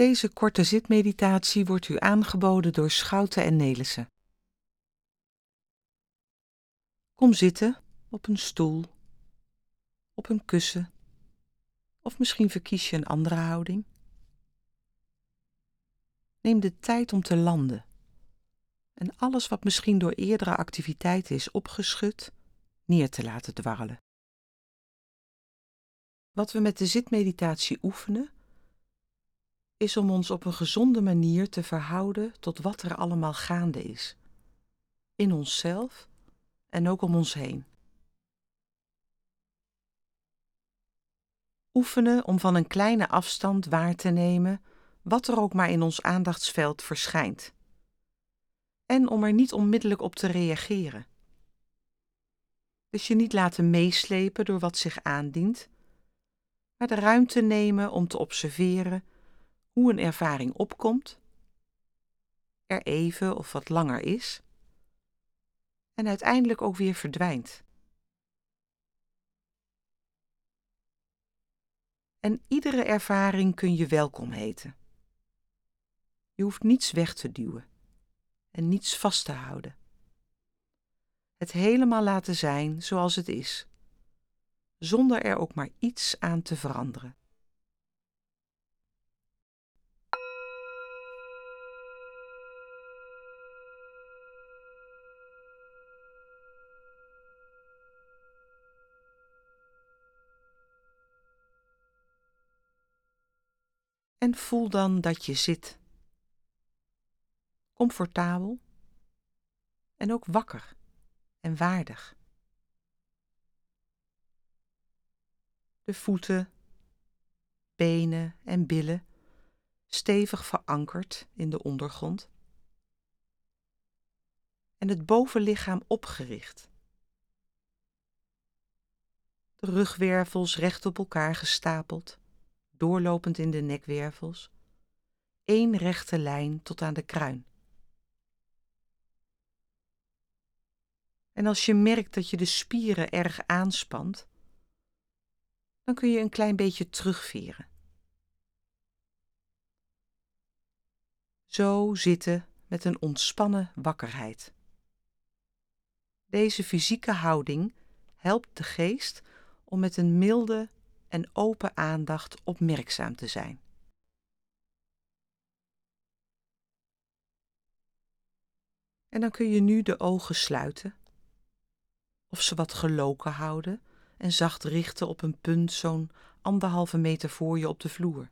Deze korte zitmeditatie wordt u aangeboden door Schouten en Nelissen. Kom zitten op een stoel, op een kussen of misschien verkies je een andere houding. Neem de tijd om te landen en alles wat misschien door eerdere activiteit is opgeschud, neer te laten dwarrelen. Wat we met de zitmeditatie oefenen, is om ons op een gezonde manier te verhouden tot wat er allemaal gaande is. In onszelf en ook om ons heen. Oefenen om van een kleine afstand waar te nemen wat er ook maar in ons aandachtsveld verschijnt. En om er niet onmiddellijk op te reageren. Dus je niet laten meeslepen door wat zich aandient, maar de ruimte nemen om te observeren hoe een ervaring opkomt, er even of wat langer is en uiteindelijk ook weer verdwijnt. En iedere ervaring kun je welkom heten. Je hoeft niets weg te duwen en niets vast te houden. Het helemaal laten zijn zoals het is, zonder er ook maar iets aan te veranderen. En voel dan dat je zit. Comfortabel en ook wakker en waardig. De voeten, benen en billen stevig verankerd in de ondergrond. En het bovenlichaam opgericht. De rugwervels recht op elkaar gestapeld doorlopend in de nekwervels, één rechte lijn tot aan de kruin. En als je merkt dat je de spieren erg aanspant, dan kun je een klein beetje terugveren. Zo zitten met een ontspannen wakkerheid. Deze fysieke houding helpt de geest om met een milde en open aandacht opmerkzaam te zijn. En dan kun je nu de ogen sluiten, of ze wat geloken houden en zacht richten op een punt zo'n anderhalve meter voor je op de vloer.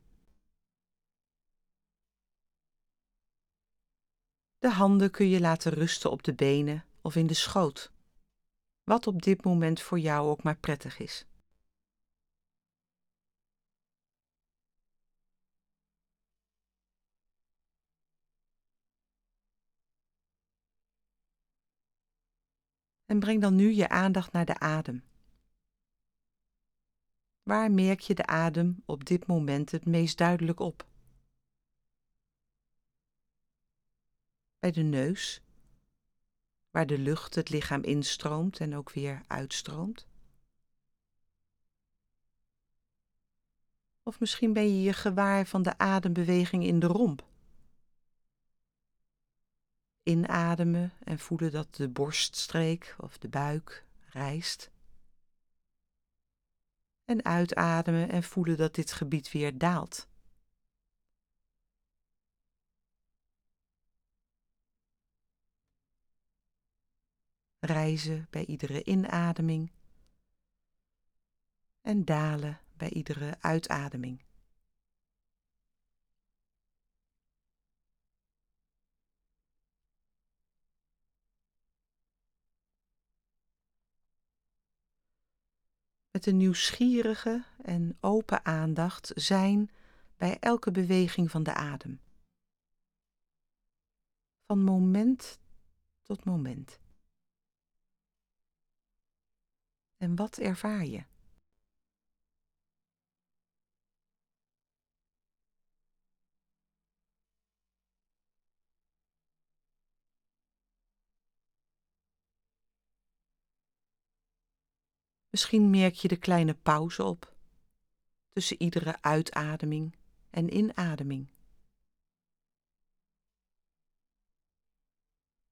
De handen kun je laten rusten op de benen of in de schoot, wat op dit moment voor jou ook maar prettig is. En breng dan nu je aandacht naar de adem. Waar merk je de adem op dit moment het meest duidelijk op? Bij de neus, waar de lucht het lichaam instroomt en ook weer uitstroomt? Of misschien ben je je gewaar van de adembeweging in de romp? Inademen en voelen dat de borststreek of de buik rijst. En uitademen en voelen dat dit gebied weer daalt. Reizen bij iedere inademing en dalen bij iedere uitademing. Met een nieuwsgierige en open aandacht zijn bij elke beweging van de adem. Van moment tot moment. En wat ervaar je? Misschien merk je de kleine pauze op tussen iedere uitademing en inademing.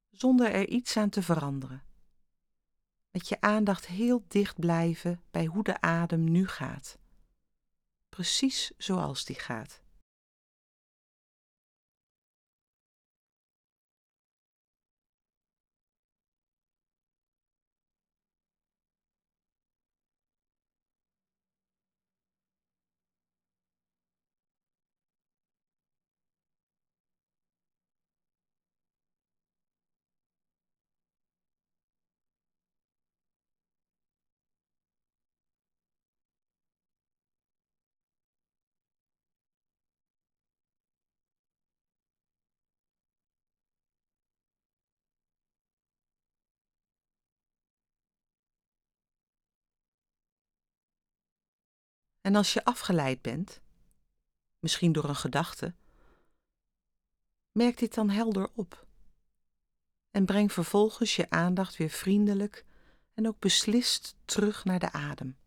Zonder er iets aan te veranderen. Met je aandacht heel dicht blijven bij hoe de adem nu gaat. Precies zoals die gaat. En als je afgeleid bent, misschien door een gedachte, merk dit dan helder op. En breng vervolgens je aandacht weer vriendelijk en ook beslist terug naar de adem.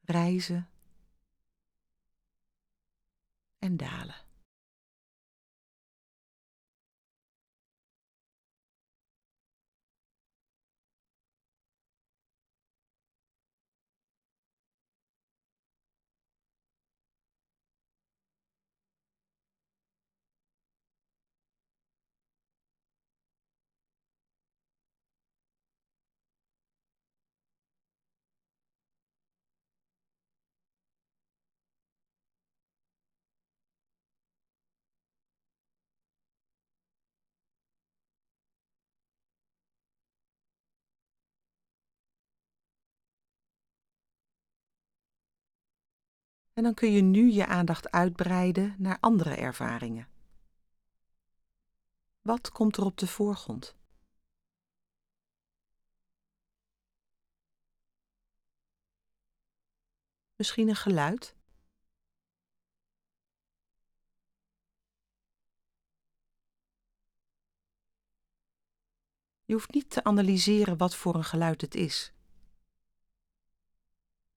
Reizen en dalen. En dan kun je nu je aandacht uitbreiden naar andere ervaringen. Wat komt er op de voorgrond? Misschien een geluid? Je hoeft niet te analyseren wat voor een geluid het is.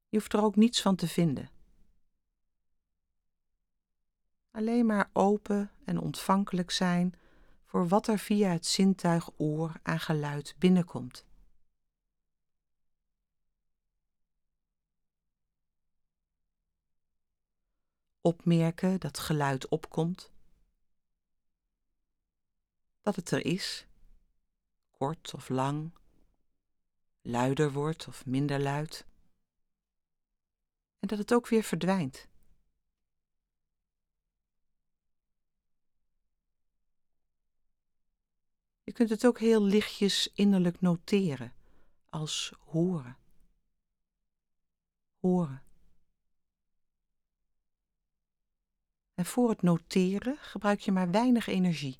Je hoeft er ook niets van te vinden. Alleen maar open en ontvankelijk zijn voor wat er via het zintuig oor aan geluid binnenkomt. Opmerken dat geluid opkomt, dat het er is, kort of lang, luider wordt of minder luid, en dat het ook weer verdwijnt. Je kunt het ook heel lichtjes innerlijk noteren als horen. Horen. En voor het noteren gebruik je maar weinig energie.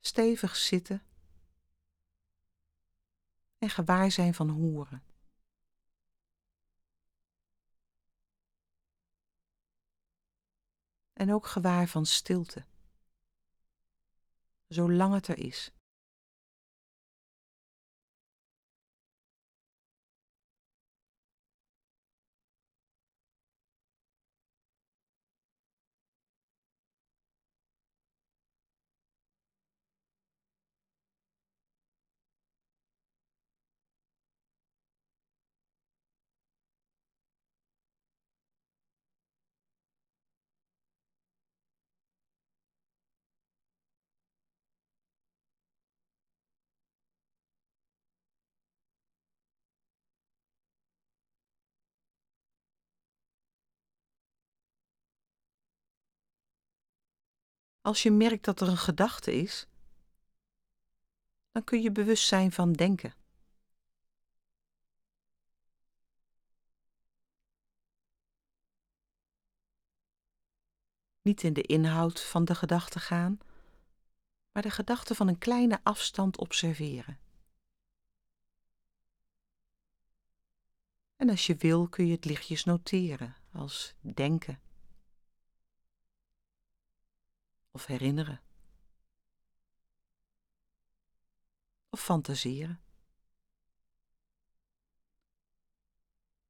Stevig zitten en gewaar zijn van horen. En ook gewaar van stilte, zolang het er is. Als je merkt dat er een gedachte is, dan kun je bewust zijn van denken. Niet in de inhoud van de gedachte gaan, maar de gedachte van een kleine afstand observeren. En als je wil kun je het lichtjes noteren als denken. Of herinneren. Of fantaseren.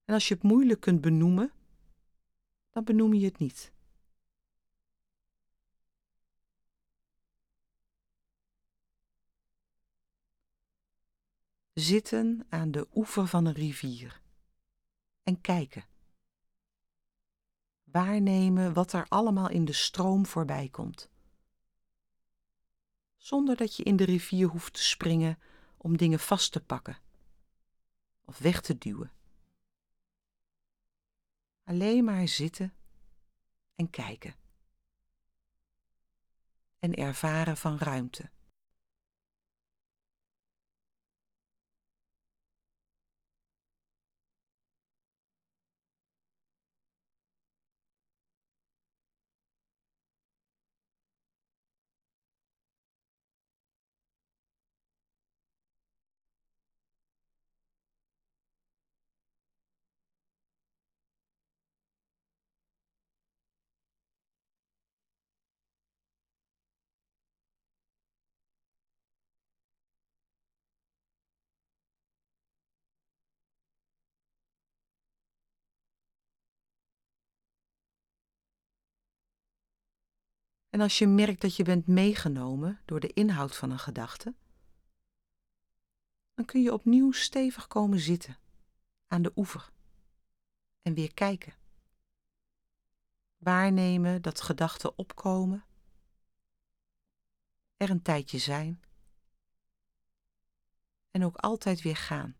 En als je het moeilijk kunt benoemen, dan benoem je het niet. Zitten aan de oever van een rivier en kijken. Waarnemen wat er allemaal in de stroom voorbij komt. Zonder dat je in de rivier hoeft te springen om dingen vast te pakken of weg te duwen. Alleen maar zitten en kijken. En ervaren van ruimte. En als je merkt dat je bent meegenomen door de inhoud van een gedachte, dan kun je opnieuw stevig komen zitten aan de oever en weer kijken. Waarnemen dat gedachten opkomen, er een tijdje zijn en ook altijd weer gaan.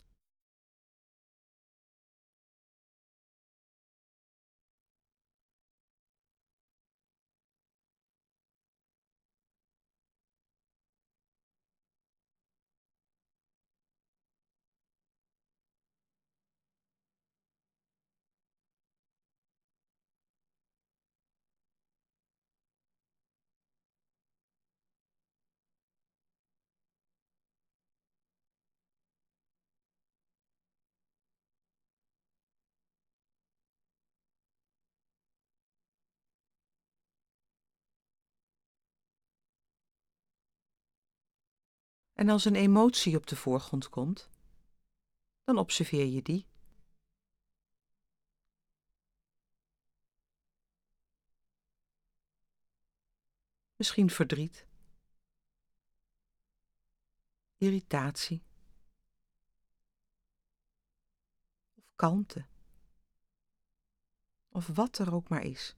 En als een emotie op de voorgrond komt, dan observeer je die. Misschien verdriet, irritatie of kalmte of wat er ook maar is.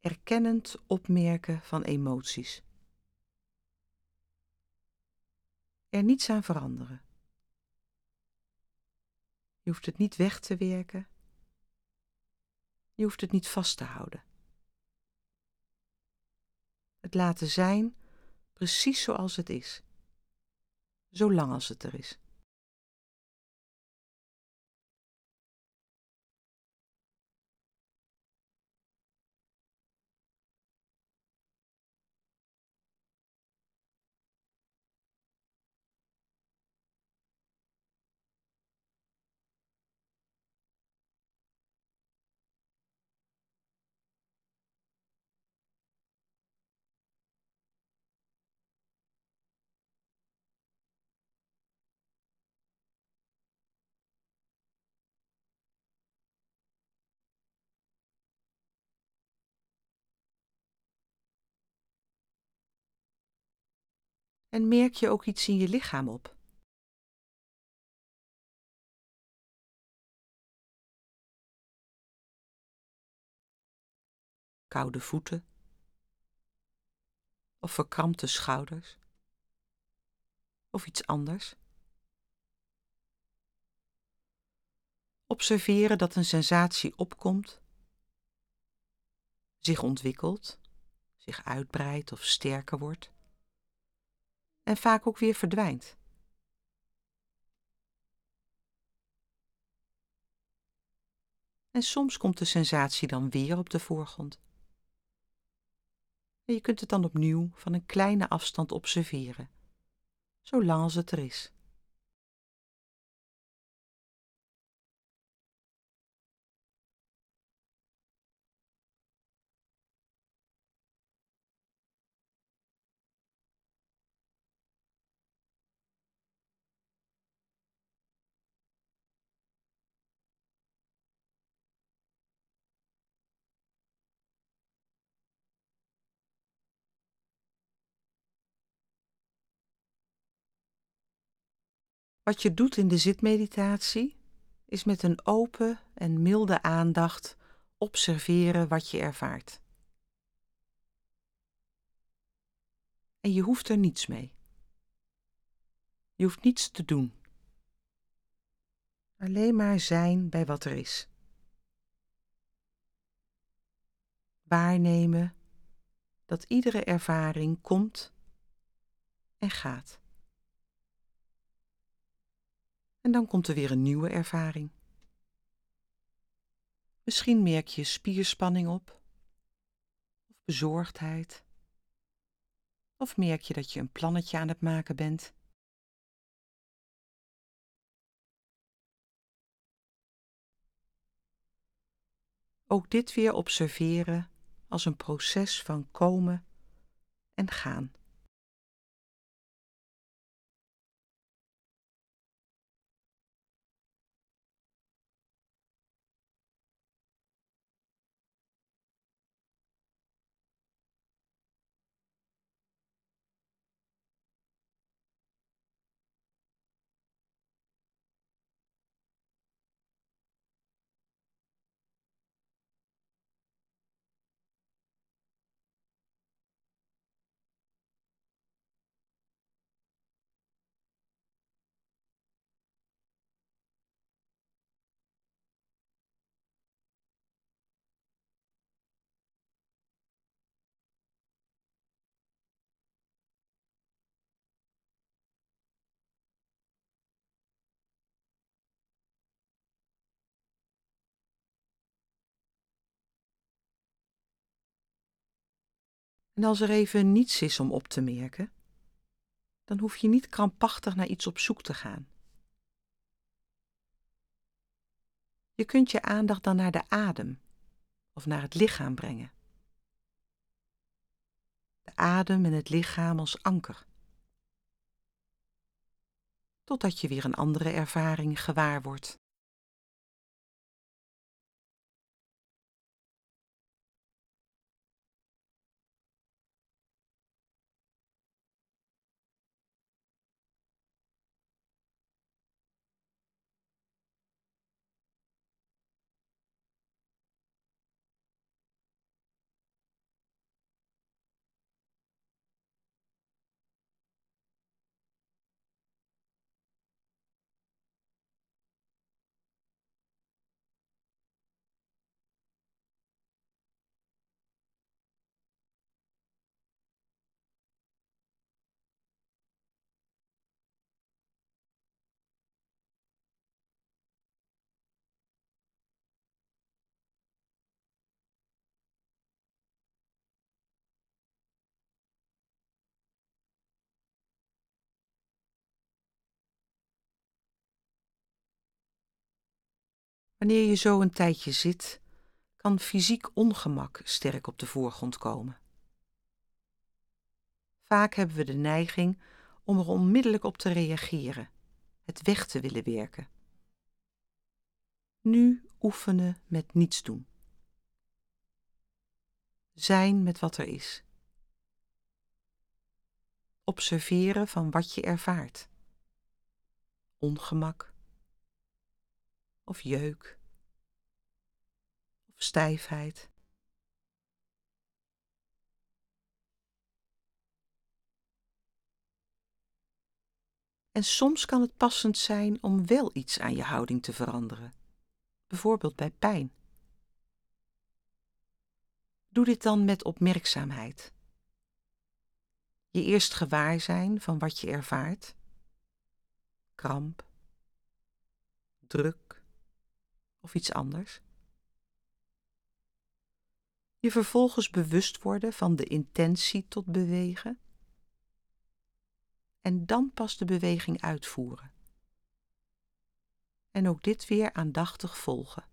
Erkennend opmerken van emoties. Er niets aan veranderen. Je hoeft het niet weg te werken. Je hoeft het niet vast te houden. Het laten zijn precies zoals het is, zolang als het er is. En merk je ook iets in je lichaam op? Koude voeten. Of verkrampte schouders. Of iets anders. Observeren dat een sensatie opkomt, zich ontwikkelt, zich uitbreidt of sterker wordt en vaak ook weer verdwijnt. En soms komt de sensatie dan weer op de voorgrond. En je kunt het dan opnieuw van een kleine afstand observeren, zolang als het er is. Wat je doet in de zitmeditatie is met een open en milde aandacht observeren wat je ervaart. En je hoeft er niets mee. Je hoeft niets te doen. Alleen maar zijn bij wat er is. Waarnemen dat iedere ervaring komt en gaat. En dan komt er weer een nieuwe ervaring. Misschien merk je spierspanning op, of bezorgdheid, of merk je dat je een plannetje aan het maken bent. Ook dit weer observeren als een proces van komen en gaan. En als er even niets is om op te merken, dan hoef je niet krampachtig naar iets op zoek te gaan. Je kunt je aandacht dan naar de adem of naar het lichaam brengen. De adem en het lichaam als anker. Totdat je weer een andere ervaring gewaar wordt. Wanneer je zo een tijdje zit, kan fysiek ongemak sterk op de voorgrond komen. Vaak hebben we de neiging om er onmiddellijk op te reageren, het weg te willen werken. Nu oefenen met niets doen. Zijn met wat er is. Observeren van wat je ervaart. Ongemak of jeuk of stijfheid. En soms kan het passend zijn om wel iets aan je houding te veranderen, bijvoorbeeld bij pijn. Doe dit dan met opmerkzaamheid. Je eerst gewaar zijn van wat je ervaart. Kramp, druk, of iets anders. Je vervolgens bewust worden van de intentie tot bewegen. En dan pas de beweging uitvoeren. En ook dit weer aandachtig volgen.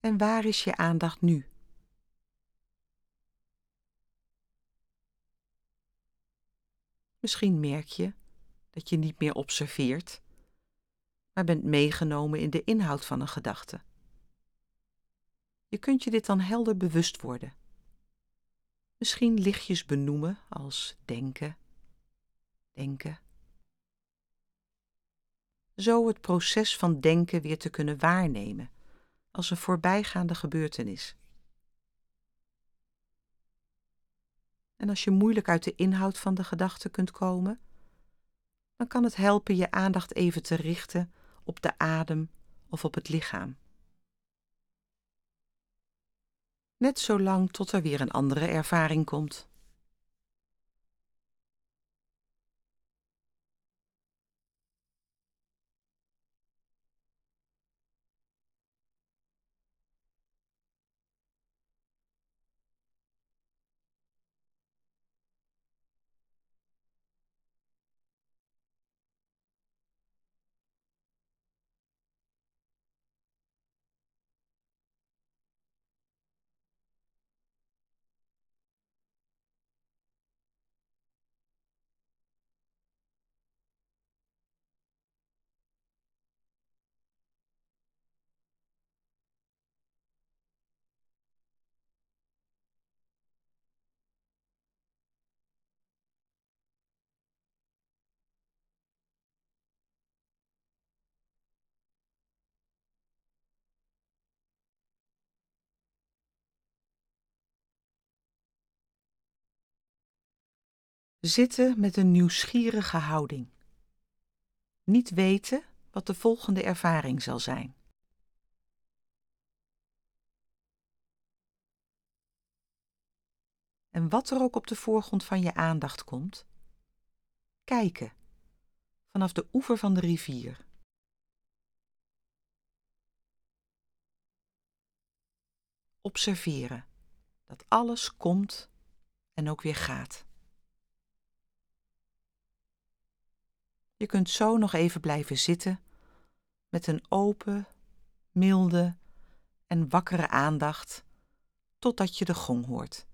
En waar is je aandacht nu? Misschien merk je dat je niet meer observeert, maar bent meegenomen in de inhoud van een gedachte. Je kunt je dit dan helder bewust worden. Misschien lichtjes benoemen als denken, denken. Zo het proces van denken weer te kunnen waarnemen als een voorbijgaande gebeurtenis. En als je moeilijk uit de inhoud van de gedachte kunt komen, dan kan het helpen je aandacht even te richten op de adem of op het lichaam. Net zolang tot er weer een andere ervaring komt. Zitten met een nieuwsgierige houding. Niet weten wat de volgende ervaring zal zijn. En wat er ook op de voorgrond van je aandacht komt, kijken vanaf de oever van de rivier. Observeren dat alles komt en ook weer gaat. Je kunt zo nog even blijven zitten met een open, milde en wakkere aandacht totdat je de gong hoort.